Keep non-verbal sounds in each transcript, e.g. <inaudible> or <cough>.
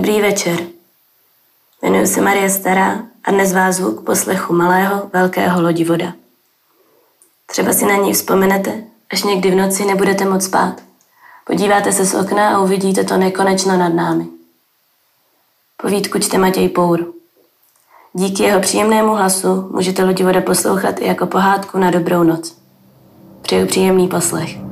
Dobrý večer. Jmenuji se Marie Stará a dnes vás zvu k poslechu malého, velkého lodivoda. Třeba si na něj vzpomenete, až někdy v noci nebudete moc spát. Podíváte se z okna a uvidíte to nekonečno nad námi. Povídku čte Matěj Pour. Díky jeho příjemnému hlasu můžete lodivoda poslouchat i jako pohádku na dobrou noc. Přeju příjemný poslech.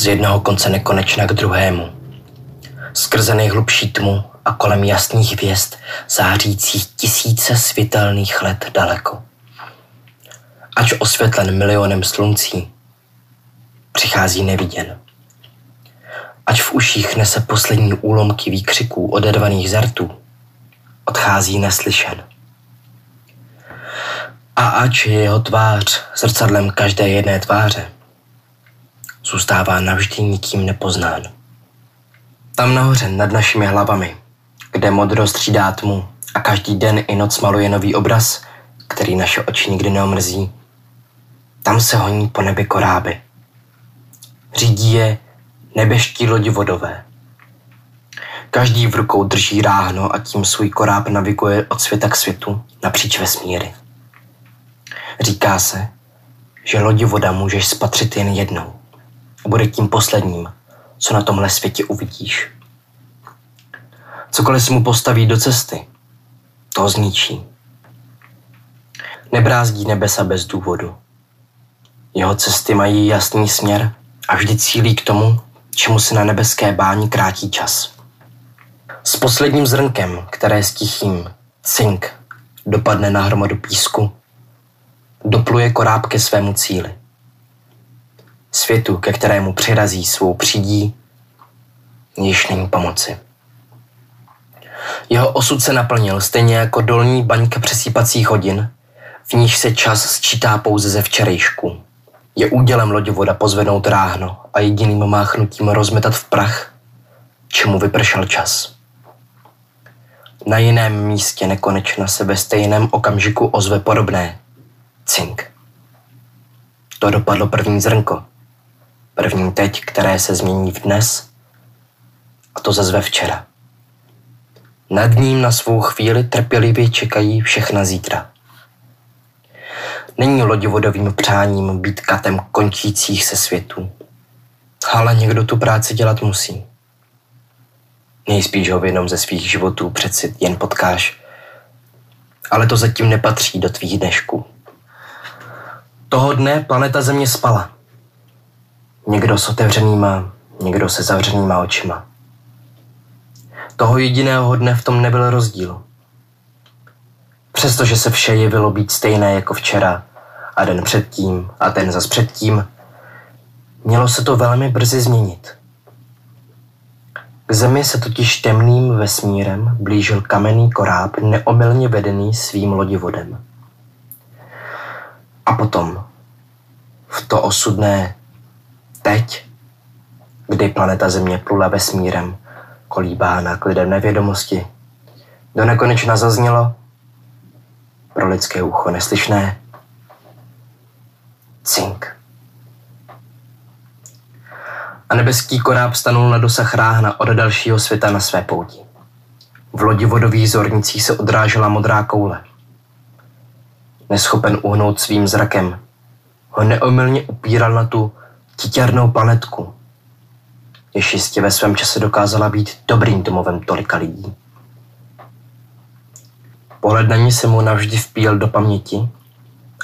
Z jednoho konce nekonečna k druhému. Skrze nejhlubší tmu a kolem jasných hvězd zářících tisíce světelných let daleko. Ač osvětlen milionem sluncí, přichází neviděn. Ať v uších nese poslední úlomky výkřiků odervaných zertů, odchází neslyšen. A ač je jeho tvář zrcadlem každé jedné tváře, zůstává navždy nikým nepoznán. Tam nahoře nad našimi hlavami, kde modro střídá tmu a každý den i noc maluje nový obraz, který naše oči nikdy neomrzí, tam se honí po nebi koráby. Řídí je nebeští lodi vodové. Každý v rukou drží ráhno a tím svůj koráb naviguje od světa k světu napříč vesmíry. Říká se, že lodi voda můžeš spatřit jen jednou a bude tím posledním, co na tomhle světě uvidíš. Cokoliv si mu postaví do cesty, to zničí. Nebrázdí nebesa bez důvodu. Jeho cesty mají jasný směr a vždy cílí k tomu, čemu se na nebeské báni krátí čas. S posledním zrnkem, které s tichým cink dopadne na hromadu písku, dopluje koráb ke svému cíli světu, ke kterému přirazí svou přídí, již není pomoci. Jeho osud se naplnil stejně jako dolní baňka přesýpacích hodin, v níž se čas sčítá pouze ze včerejšku. Je údělem lodivoda pozvednout ráhno a jediným máchnutím rozmetat v prach, čemu vypršel čas. Na jiném místě nekonečna se ve stejném okamžiku ozve podobné. Cink. To dopadlo první zrnko. První teď, které se změní v dnes, a to zazve včera. Nad ním na svou chvíli trpělivě čekají všechna zítra. Není lodivodovým přáním být katem končících se světů, ale někdo tu práci dělat musí. Nejspíš ho v jednom ze svých životů přeci jen potkáš, ale to zatím nepatří do tvých dnešků. Toho dne planeta Země spala – Někdo s otevřenýma, někdo se zavřenýma očima. Toho jediného dne v tom nebyl rozdíl. Přestože se vše jevilo být stejné jako včera a den předtím a ten zas předtím, mělo se to velmi brzy změnit. K zemi se totiž temným vesmírem blížil kamenný koráb neomylně vedený svým lodivodem. A potom, v to osudné Teď, kdy planeta Země plula vesmírem, kolíbána klidem nevědomosti, do nekonečna zaznělo pro lidské ucho neslyšné cink. A nebeský koráb stanul na dosah ráhna od dalšího světa na své pouti. V lodi vodových zornicích se odrážela modrá koule. Neschopen uhnout svým zrakem, ho neomylně upíral na tu titěrnou planetku, jež jistě ve svém čase dokázala být dobrým domovem tolika lidí. Pohled na ní se mu navždy vpíl do paměti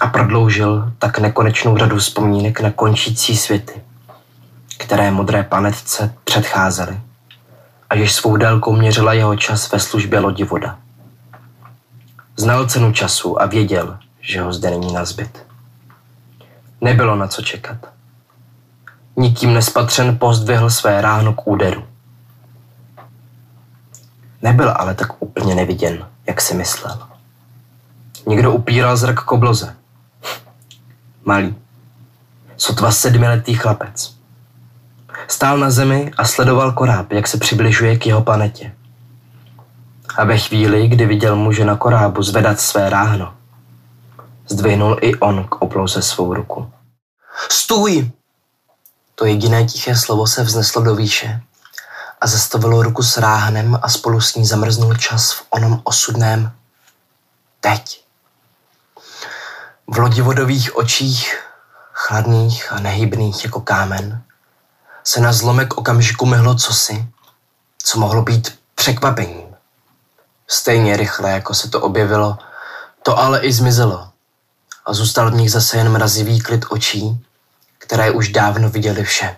a prodloužil tak nekonečnou řadu vzpomínek na končící světy, které modré planetce předcházely a jež svou délkou měřila jeho čas ve službě lodi voda. Znal cenu času a věděl, že ho zde není nazbyt. Nebylo na co čekat. Nikým nespatřen pozdvihl své ráno k úderu. Nebyl ale tak úplně neviděn, jak si myslel. Někdo upíral zrak k obloze. Malý, sotva sedmiletý chlapec. Stál na zemi a sledoval koráb, jak se přibližuje k jeho planetě. A ve chvíli, kdy viděl muže na korábu zvedat své ráhno, zdvihnul i on k obloze svou ruku. Stůj! To jediné tiché slovo se vzneslo do výše a zastavilo ruku s ráhnem a spolu s ní zamrznul čas v onom osudném teď. V lodivodových očích, chladných a nehybných jako kámen, se na zlomek okamžiku myhlo cosi, co mohlo být překvapením. Stejně rychle, jako se to objevilo, to ale i zmizelo a zůstal v nich zase jen mrazivý klid očí, které už dávno viděli vše.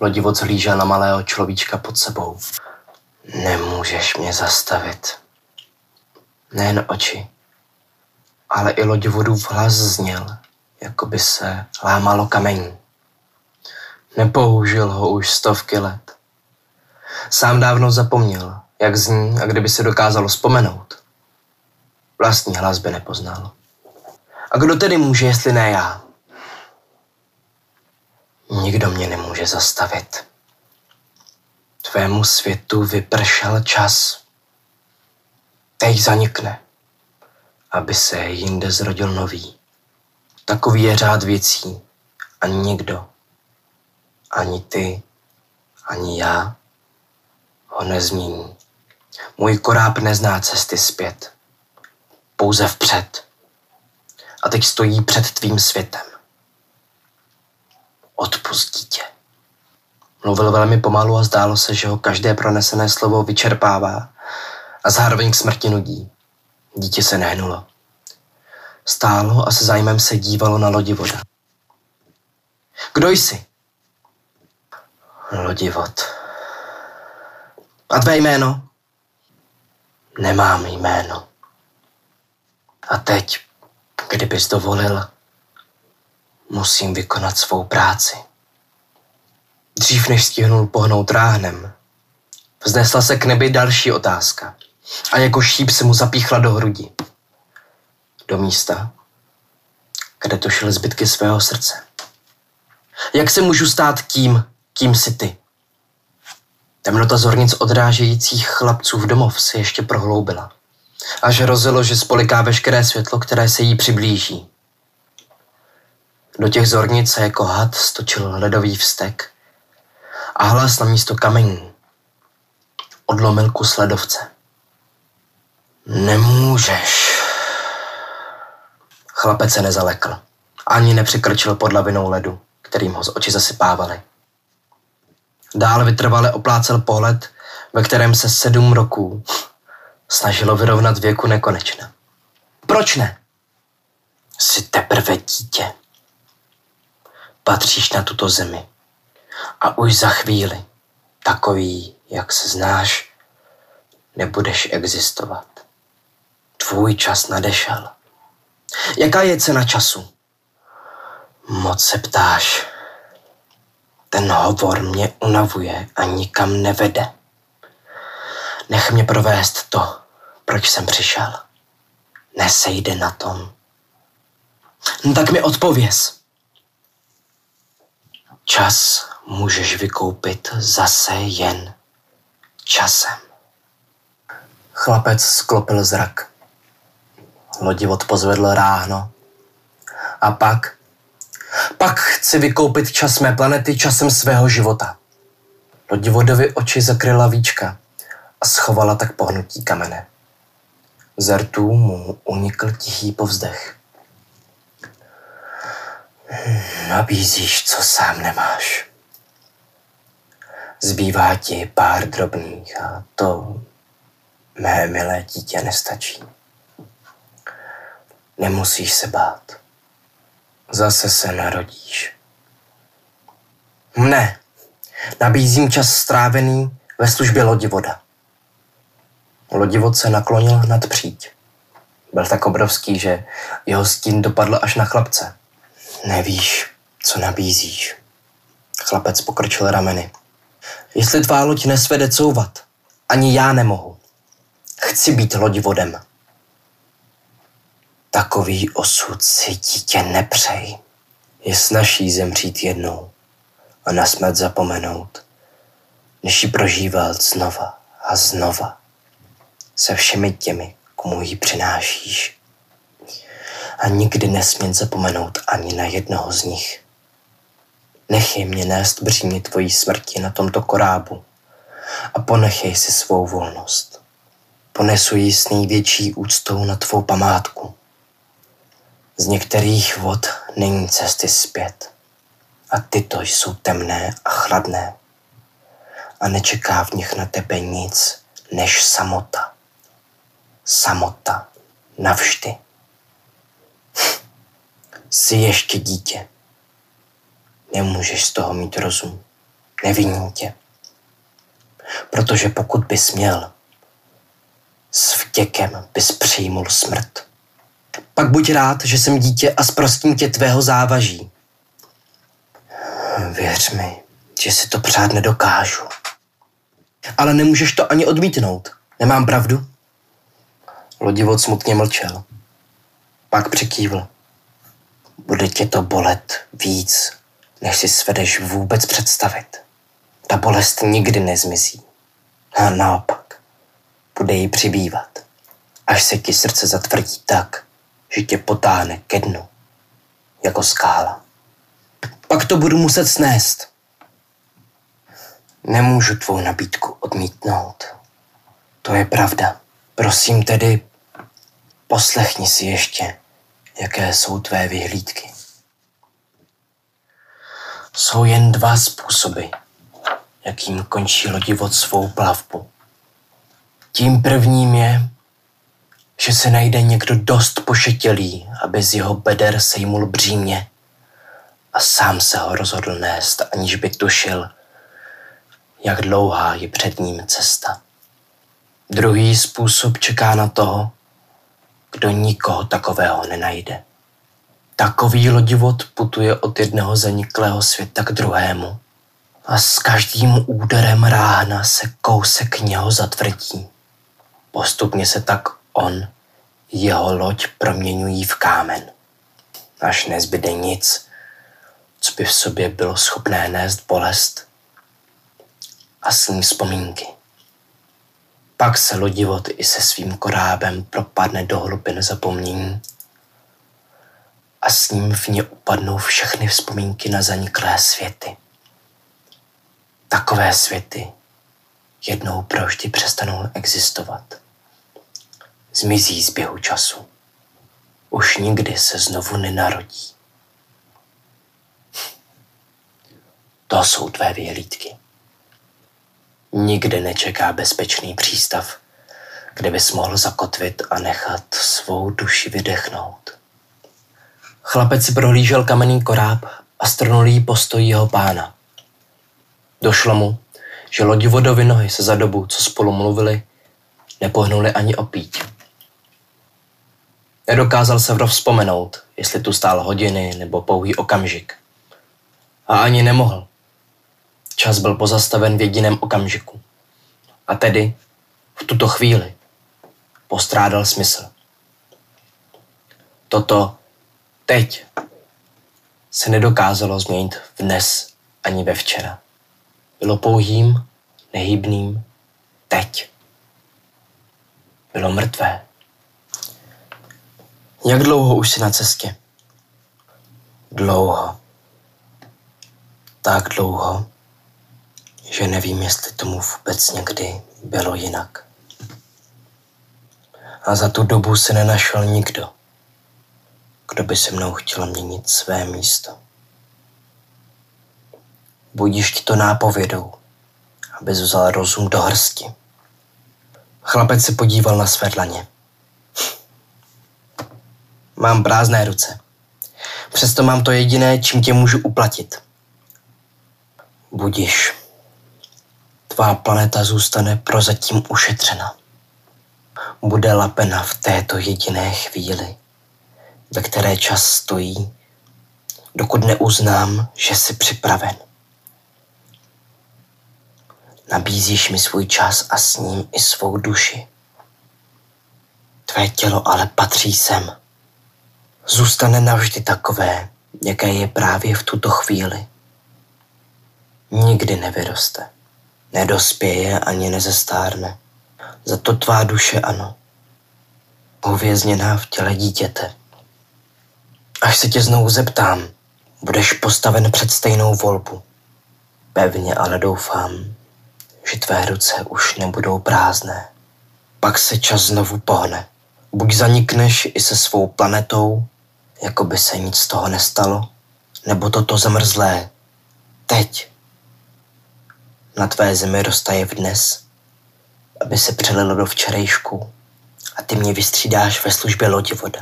Lodivod zhlížel na malého človíčka pod sebou. Nemůžeš mě zastavit. Nejen oči, ale i lodivodův hlas zněl, jako by se lámalo kamení. Nepoužil ho už stovky let. Sám dávno zapomněl, jak zní a kdyby se dokázalo vzpomenout. Vlastní hlas by nepoznal. A kdo tedy může, jestli ne já? Nikdo mě nemůže zastavit. Tvému světu vypršel čas. Teď zanikne, aby se jinde zrodil nový. Takový je řád věcí a nikdo, ani ty, ani já, ho nezmění. Můj koráb nezná cesty zpět, pouze vpřed. A teď stojí před tvým světem. Odpust dítě. Mluvil velmi pomalu a zdálo se, že ho každé pronesené slovo vyčerpává a zároveň k smrti nudí. Dítě se nehnulo. Stálo a se zájmem se dívalo na lodi voda. Kdo jsi? Lodivod. A tvé jméno? Nemám jméno. A teď, kdybys dovolil, musím vykonat svou práci. Dřív než stihnul pohnout ráhnem, vznesla se k nebi další otázka a jako šíp se mu zapíchla do hrudi. Do místa, kde tošily zbytky svého srdce. Jak se můžu stát tím, kým jsi ty? Temnota zornic odrážejících chlapců v domov se ještě prohloubila. Až hrozilo, že spoliká veškeré světlo, které se jí přiblíží. Do těch zornic se jako had stočil ledový vztek a hlas na místo kamení odlomil kus ledovce. Nemůžeš. Chlapec se nezalekl. Ani nepřekrčil pod lavinou ledu, kterým ho z oči zasypávali. Dále vytrvale oplácel pohled, ve kterém se sedm roků snažilo vyrovnat věku nekonečna. Proč ne? Jsi teprve dítě. Patříš na tuto zemi. A už za chvíli, takový, jak se znáš, nebudeš existovat. Tvůj čas nadešel. Jaká je cena času? Moc se ptáš. Ten hovor mě unavuje a nikam nevede. Nech mě provést to, proč jsem přišel. Nesejde na tom. No tak mi odpověz. Čas můžeš vykoupit zase jen časem. Chlapec sklopil zrak. Lodivod pozvedl ráhno. A pak pak chci vykoupit čas mé planety časem svého života. Lodivodovi oči zakryla víčka a schovala tak pohnutí kamene. Z rtů mu unikl tichý povzdech. Nabízíš, co sám nemáš. Zbývá ti pár drobných a to mé milé dítě nestačí. Nemusíš se bát zase se narodíš. Ne, nabízím čas strávený ve službě lodivoda. Lodivod se naklonil nad příď. Byl tak obrovský, že jeho stín dopadl až na chlapce. Nevíš, co nabízíš. Chlapec pokrčil rameny. Jestli tvá loď nesvede couvat, ani já nemohu. Chci být lodivodem. Takový osud si dítě nepřej. Je snaží zemřít jednou a na smrt zapomenout, než ji prožívat znova a znova se všemi těmi, komu ji přinášíš. A nikdy nesmět zapomenout ani na jednoho z nich. Nechej mě nést břímě tvojí smrti na tomto korábu a ponechej si svou volnost. Ponesu ji s největší úctou na tvou památku. Z některých vod není cesty zpět a tyto jsou temné a chladné a nečeká v nich na tebe nic než samota. Samota navždy. Jsi ještě dítě. Nemůžeš z toho mít rozum. Neviním tě. Protože pokud bys měl, s vděkem bys přijmul smrt. Pak buď rád, že jsem dítě a zprostím tě tvého závaží. Věř mi, že si to přát nedokážu. Ale nemůžeš to ani odmítnout. Nemám pravdu? Lodivod smutně mlčel. Pak přikývl. Bude tě to bolet víc, než si svedeš vůbec představit. Ta bolest nikdy nezmizí. A naopak, bude jí přibývat, až se ti srdce zatvrdí tak, že tě potáhne ke dnu, jako skála. Pak to budu muset snést. Nemůžu tvou nabídku odmítnout. To je pravda. Prosím tedy, poslechni si ještě, jaké jsou tvé vyhlídky. Jsou jen dva způsoby, jakým končí lodivod svou plavbu. Tím prvním je, že se najde někdo dost pošetilý, aby z jeho beder sejmul břímě a sám se ho rozhodl nést, aniž by tušil, jak dlouhá je před ním cesta. Druhý způsob čeká na toho, kdo nikoho takového nenajde. Takový lodivod putuje od jednoho zaniklého světa k druhému a s každým úderem rána se kousek něho zatvrdí. Postupně se tak on, jeho loď proměňují v kámen, až nezbyde nic, co by v sobě bylo schopné nést bolest a s ní vzpomínky. Pak se lodivod i se svým korábem propadne do hlubin zapomnění a s ním v ně upadnou všechny vzpomínky na zaniklé světy. Takové světy jednou provždy přestanou existovat. Zmizí z běhu času. Už nikdy se znovu nenarodí. To jsou tvé vyhlídky. Nikde nečeká bezpečný přístav, kde bys mohl zakotvit a nechat svou duši vydechnout. Chlapec si prohlížel kamenný koráb a strnulý postoj jeho pána. Došlo mu, že lodivodovi nohy se za dobu, co spolu mluvili, nepohnuli ani opít. Nedokázal se vrov vzpomenout, jestli tu stál hodiny nebo pouhý okamžik. A ani nemohl. Čas byl pozastaven v jediném okamžiku. A tedy, v tuto chvíli, postrádal smysl. Toto teď se nedokázalo změnit v dnes ani ve včera. Bylo pouhým, nehybným teď. Bylo mrtvé. Jak dlouho už jsi na cestě? Dlouho. Tak dlouho, že nevím, jestli tomu vůbec někdy bylo jinak. A za tu dobu se nenašel nikdo, kdo by se mnou chtěl měnit své místo. Budíš ti to nápovědou, aby vzal rozum do hrsti. Chlapec se podíval na své dlaně. Mám prázdné ruce. Přesto mám to jediné, čím tě můžu uplatit. Budiš. Tvá planeta zůstane prozatím ušetřena. Bude lapena v této jediné chvíli ve které čas stojí, dokud neuznám, že jsi připraven. Nabízíš mi svůj čas a s ním i svou duši. Tvé tělo ale patří sem. Zůstane navždy takové, jaké je právě v tuto chvíli. Nikdy nevyroste, nedospěje ani nezestárne. Za to tvá duše ano, uvězněná v těle dítěte. Až se tě znovu zeptám, budeš postaven před stejnou volbu. Pevně ale doufám, že tvé ruce už nebudou prázdné. Pak se čas znovu pohne. Buď zanikneš i se svou planetou, jako by se nic z toho nestalo, nebo toto zamrzlé teď na tvé zemi roztaje v dnes, aby se přelilo do včerejšku a ty mě vystřídáš ve službě lodi voda.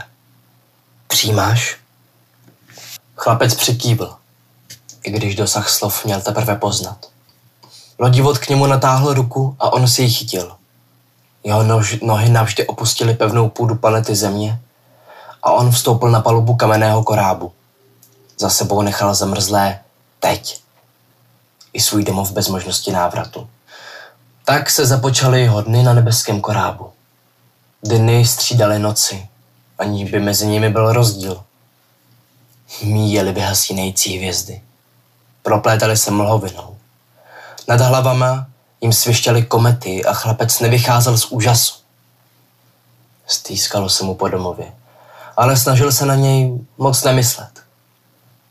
Přijímáš? Chlapec přikývl, i když dosah slov měl teprve poznat. Lodivod k němu natáhl ruku a on si ji chytil. Jeho nož, nohy navždy opustily pevnou půdu planety Země a on vstoupil na palubu kamenného korábu. Za sebou nechal zamrzlé teď i svůj domov bez možnosti návratu. Tak se započaly jeho dny na nebeském korábu. Dny střídaly noci, ani by mezi nimi byl rozdíl. Míjeli vyhasínající hvězdy. Proplétali se mlhovinou. Nad hlavama jim svištěly komety a chlapec nevycházel z úžasu. Stýskalo se mu po domově, ale snažil se na něj moc nemyslet.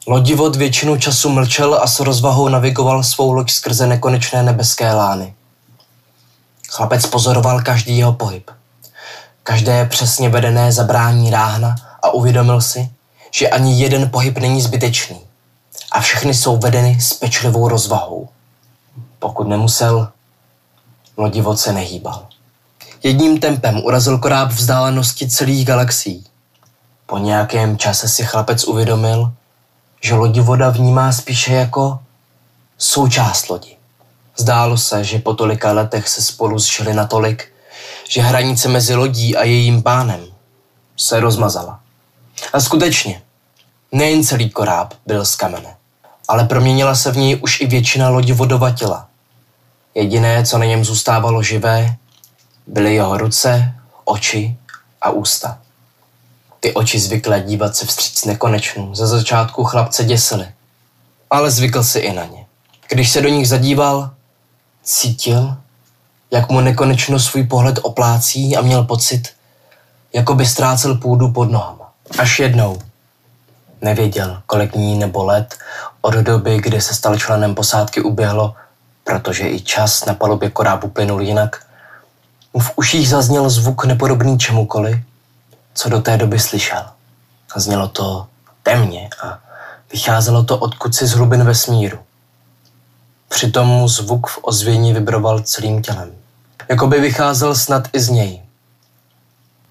Lodivod většinu času mlčel a s rozvahou navigoval svou loď skrze nekonečné nebeské lány. Chlapec pozoroval každý jeho pohyb. Každé přesně vedené zabrání ráhna a uvědomil si, že ani jeden pohyb není zbytečný a všechny jsou vedeny s pečlivou rozvahou. Pokud nemusel, lodivod se nehýbal. Jedním tempem urazil koráb vzdálenosti celých galaxií. Po nějakém čase si chlapec uvědomil, že lodivoda vnímá spíše jako součást lodi. Zdálo se, že po tolika letech se spolu zžili natolik, že hranice mezi lodí a jejím pánem se rozmazala. A skutečně, nejen celý koráb byl z kamene, ale proměnila se v něj už i většina lodivodova těla. Jediné, co na něm zůstávalo živé, byly jeho ruce, oči a ústa. Ty oči zvyklé dívat se vstříc nekonečnou ze začátku chlapce děsily, ale zvykl si i na ně. Když se do nich zadíval, cítil, jak mu nekonečno svůj pohled oplácí a měl pocit, jako by ztrácel půdu pod nohama. Až jednou. Nevěděl, kolik dní nebo let od doby, kdy se stal členem posádky uběhlo, protože i čas na palubě korábu plynul jinak. Mu v uších zazněl zvuk nepodobný čemukoliv, co do té doby slyšel. A znělo to temně a vycházelo to odkud si z hlubin vesmíru. Přitom mu zvuk v ozvění vibroval celým tělem. Jako by vycházel snad i z něj.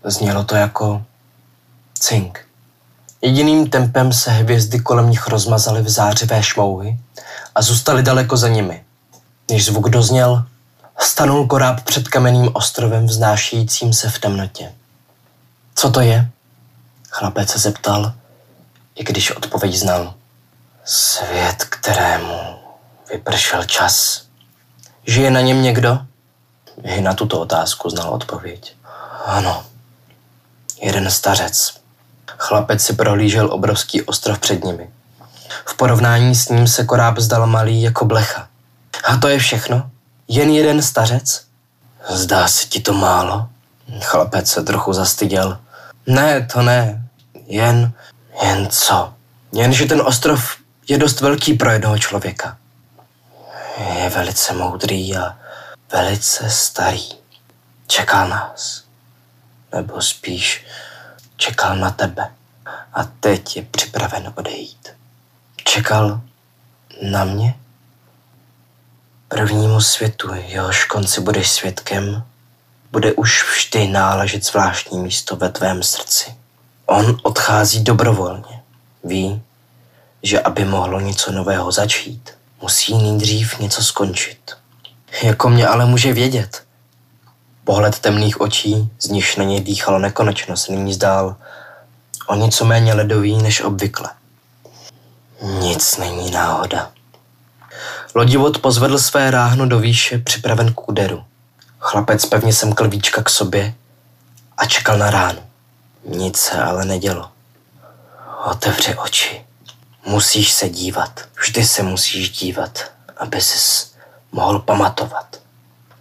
Znělo to jako cink. Jediným tempem se hvězdy kolem nich rozmazaly v zářivé šmouhy a zůstaly daleko za nimi. Když zvuk dozněl, stanul koráb před kamenným ostrovem vznášejícím se v temnotě. Co to je? Chlapec se zeptal, i když odpověď znal. Svět, kterému vypršel čas. Žije na něm někdo? I na tuto otázku znal odpověď. Ano, jeden stařec. Chlapec si prohlížel obrovský ostrov před nimi. V porovnání s ním se koráb zdal malý jako blecha. A to je všechno? Jen jeden stařec? Zdá se ti to málo? Chlapec se trochu zastyděl. Ne, to ne. Jen, jen co? Jen, že ten ostrov je dost velký pro jednoho člověka. Je velice moudrý a velice starý. Čekal nás. Nebo spíš čekal na tebe. A teď je připraven odejít. Čekal na mě? Prvnímu světu, jehož konci budeš svědkem, bude už vždy náležet zvláštní místo ve tvém srdci. On odchází dobrovolně. Ví, že aby mohlo něco nového začít, musí nejdřív něco skončit. Jako mě ale může vědět. Pohled temných očí, z nichž na něj dýchalo nekonečno, se nyní zdál o něco méně ledový než obvykle. Nic není náhoda. Lodivod pozvedl své ráhno do výše, připraven k úderu. Chlapec pevně semkl víčka k sobě a čekal na ránu. Nic se ale nedělo. Otevři oči. Musíš se dívat. Vždy se musíš dívat, aby ses mohl pamatovat.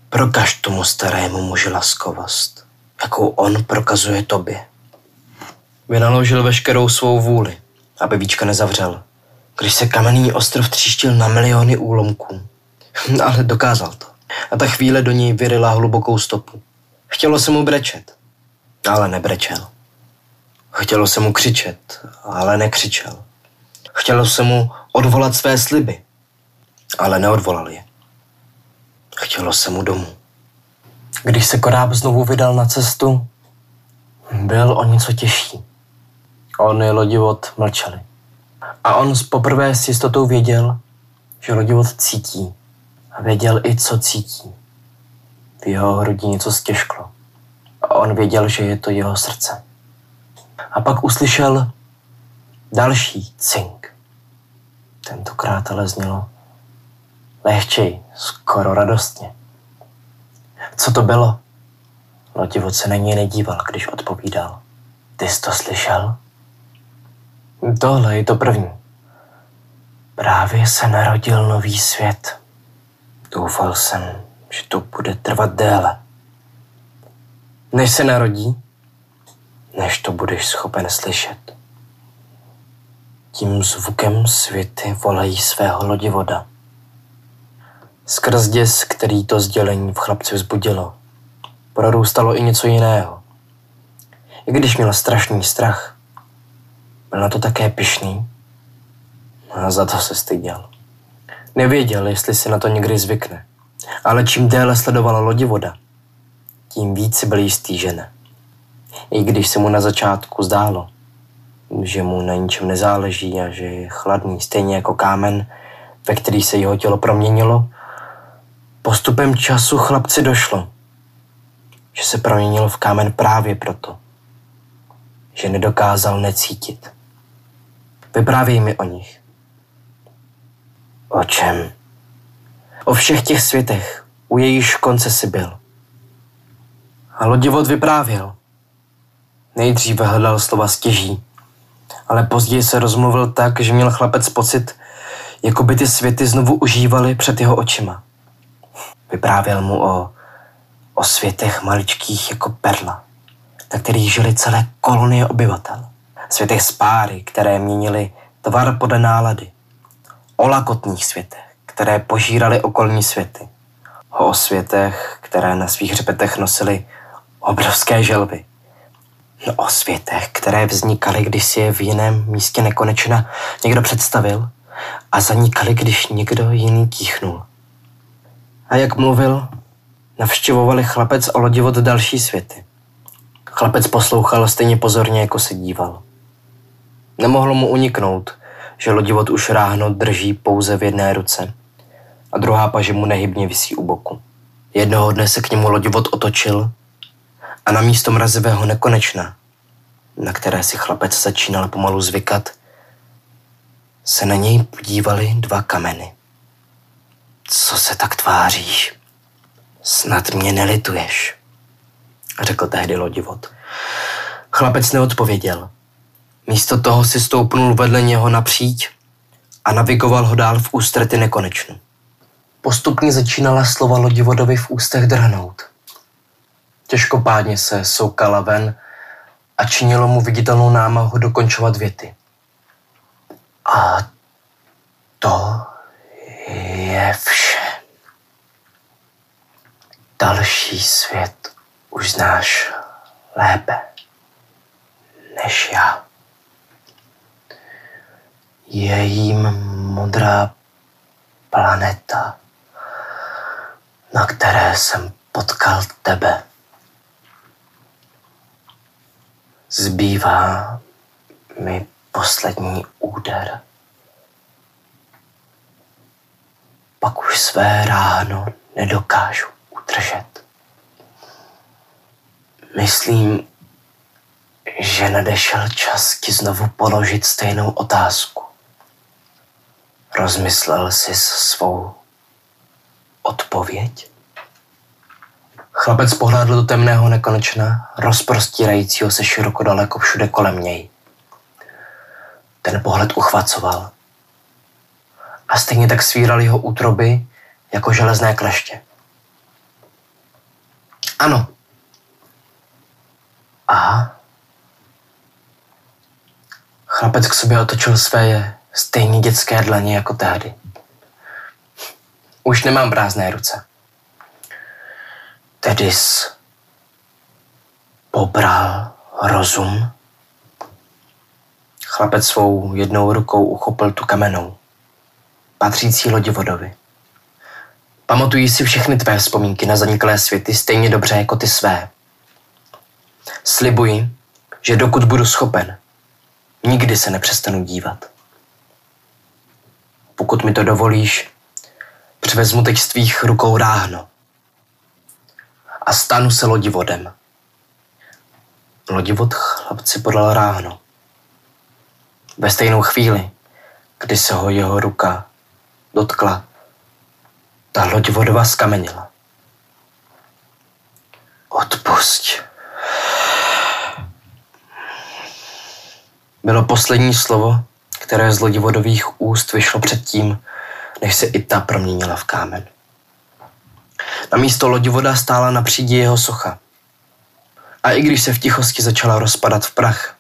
Prokaž tomu starému muži laskovost, jakou on prokazuje tobě. Vynaložil veškerou svou vůli, aby víčka nezavřel. když se kamenný ostrov tříštil na miliony úlomků. <laughs> Ale dokázal to. A ta chvíle do něj vyrila hlubokou stopu. Chtělo se mu brečet, ale nebrečel. Chtělo se mu křičet, ale nekřičel. Chtělo se mu odvolat své sliby, ale neodvolal je. Chtělo se mu domů. Když se koráb znovu vydal na cestu, byl o něco těžší. On i lodivod mlčeli. A on poprvé s jistotou věděl, že lodivod cítí. A věděl i, co cítí. V jeho hrudi něco stěžklo. A on věděl, že je to jeho srdce. A pak uslyšel další cink. Tentokrát ale znělo lehčej, skoro radostně. Co to bylo? Lotivod se na něj nedíval, když odpovídal. Ty jsi to slyšel? Tohle je to první. Právě se narodil nový svět. Doufal jsem, že to bude trvat déle. Než se narodí, než to budeš schopen slyšet. Tím zvukem světy volají svého lodivoda. Skrz děs, který to sdělení v chlapci vzbudilo, prorůstalo i něco jiného. I když měl strašný strach, byl na to také pišný a za to se styděl. Nevěděl, jestli si na to někdy zvykne, ale čím déle sledovala lodivoda, tím víc si byl jistý, že ne. I když se mu na začátku zdálo, že mu na ničem nezáleží a že je chladný, stejně jako kámen, ve který se jeho tělo proměnilo, postupem času chlapci došlo, že se proměnil v kámen právě proto, že nedokázal necítit. Vyprávěj mi o nich. O čem? O všech těch světech, u jejíž konce si byl. A lodivod vyprávěl. Nejdříve hledal slova stěží, ale později se rozmluvil tak, že měl chlapec pocit, jako by ty světy znovu užívali před jeho očima. Vyprávěl mu o, o světech maličkých jako perla, na kterých žili celé kolonie obyvatel. Světech spáry, které měnili tvar podle nálady. O lakotných světech, které požírali okolní světy. O světech, které na svých hřbetech nosili obrovské želvy. No o světech, které vznikaly, když si je v jiném místě nekonečna někdo představil a zanikaly, když někdo jiný kýchnul. A jak mluvil, navštěvovali chlapec a lodivod další světy. Chlapec poslouchal stejně pozorně, jako se díval. Nemohlo mu uniknout, že lodivod už ráhno drží pouze v jedné ruce a druhá paže mu nehybně visí u boku. Jednoho dne se k němu lodivod otočil a na místo mrazivého nekonečna, na které si chlapec začínal pomalu zvykat, se na něj podívali dva kameny. Co se tak tváříš? Snad mě nelituješ, řekl tehdy lodivod. Chlapec neodpověděl. Místo toho si stoupnul vedle něho napříč a navigoval ho dál v ústrety nekonečnu. Postupně začínala slova lodivodovi v ústech drhnout. Těžkopádně se soukala ven a činilo mu viditelnou námahu dokončovat věty. A to je vše. Další svět už znáš lépe než já. Je jím modrá planeta, na které jsem potkal tebe. Zbývá mi poslední úder. Pak už své ráno nedokážu udržet. Myslím, že nadešel čas ti znovu položit stejnou otázku. Rozmyslel jsi svou odpověď? Chlapec pohlédl do temného nekonečna, rozprostírajícího se široko daleko všude kolem něj. Ten pohled uchvacoval. A stejně tak svíral jeho útroby jako železné kleště. Ano. A Chlapec k sobě otočil své Stejný dětské dlaně jako tehdy. Už nemám prázdné ruce. Tedy pobral rozum? Chlapec svou jednou rukou uchopil tu kamenou, patřící lodivodovi. Pamatují si všechny tvé vzpomínky na zaniklé světy stejně dobře jako ty své. Slibuji, že dokud budu schopen, nikdy se nepřestanu dívat. Pokud mi to dovolíš, přivezmu teď z tvých rukou ráhno a stanu se lodivodem. Lodivod chlapci podal ráhno. Ve stejnou chvíli, kdy se ho jeho ruka dotkla, ta loď vodova skamenila. Odpusť. Bylo poslední slovo, které z lodivodových úst vyšlo předtím, než se i ta proměnila v kámen. Na místo lodivoda stála na přídi jeho socha. A i když se v tichosti začala rozpadat v prach,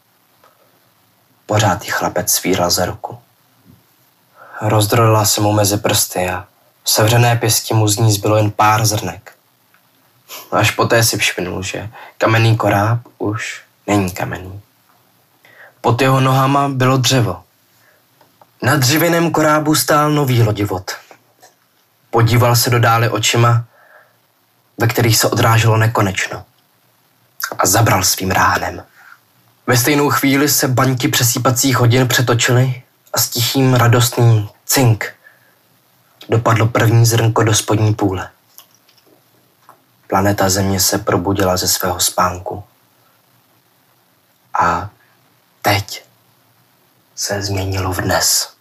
pořád jí chlapec svíral za ruku. Rozdrolila se mu mezi prsty a v sevřené pěsti mu z ní zbylo jen pár zrnek. Až poté si všimnul, že kamenný koráb už není kamenný. Pod jeho nohama bylo dřevo. Na dřevěném korábu stál nový lodivod. Podíval se do dále očima, ve kterých se odráželo nekonečno. A zabral svým ránem. Ve stejnou chvíli se baňky přesýpacích hodin přetočily a s tichým radostným cink dopadlo první zrnko do spodní půle. Planeta Země se probudila ze svého spánku. A teď se změnilo v dnes.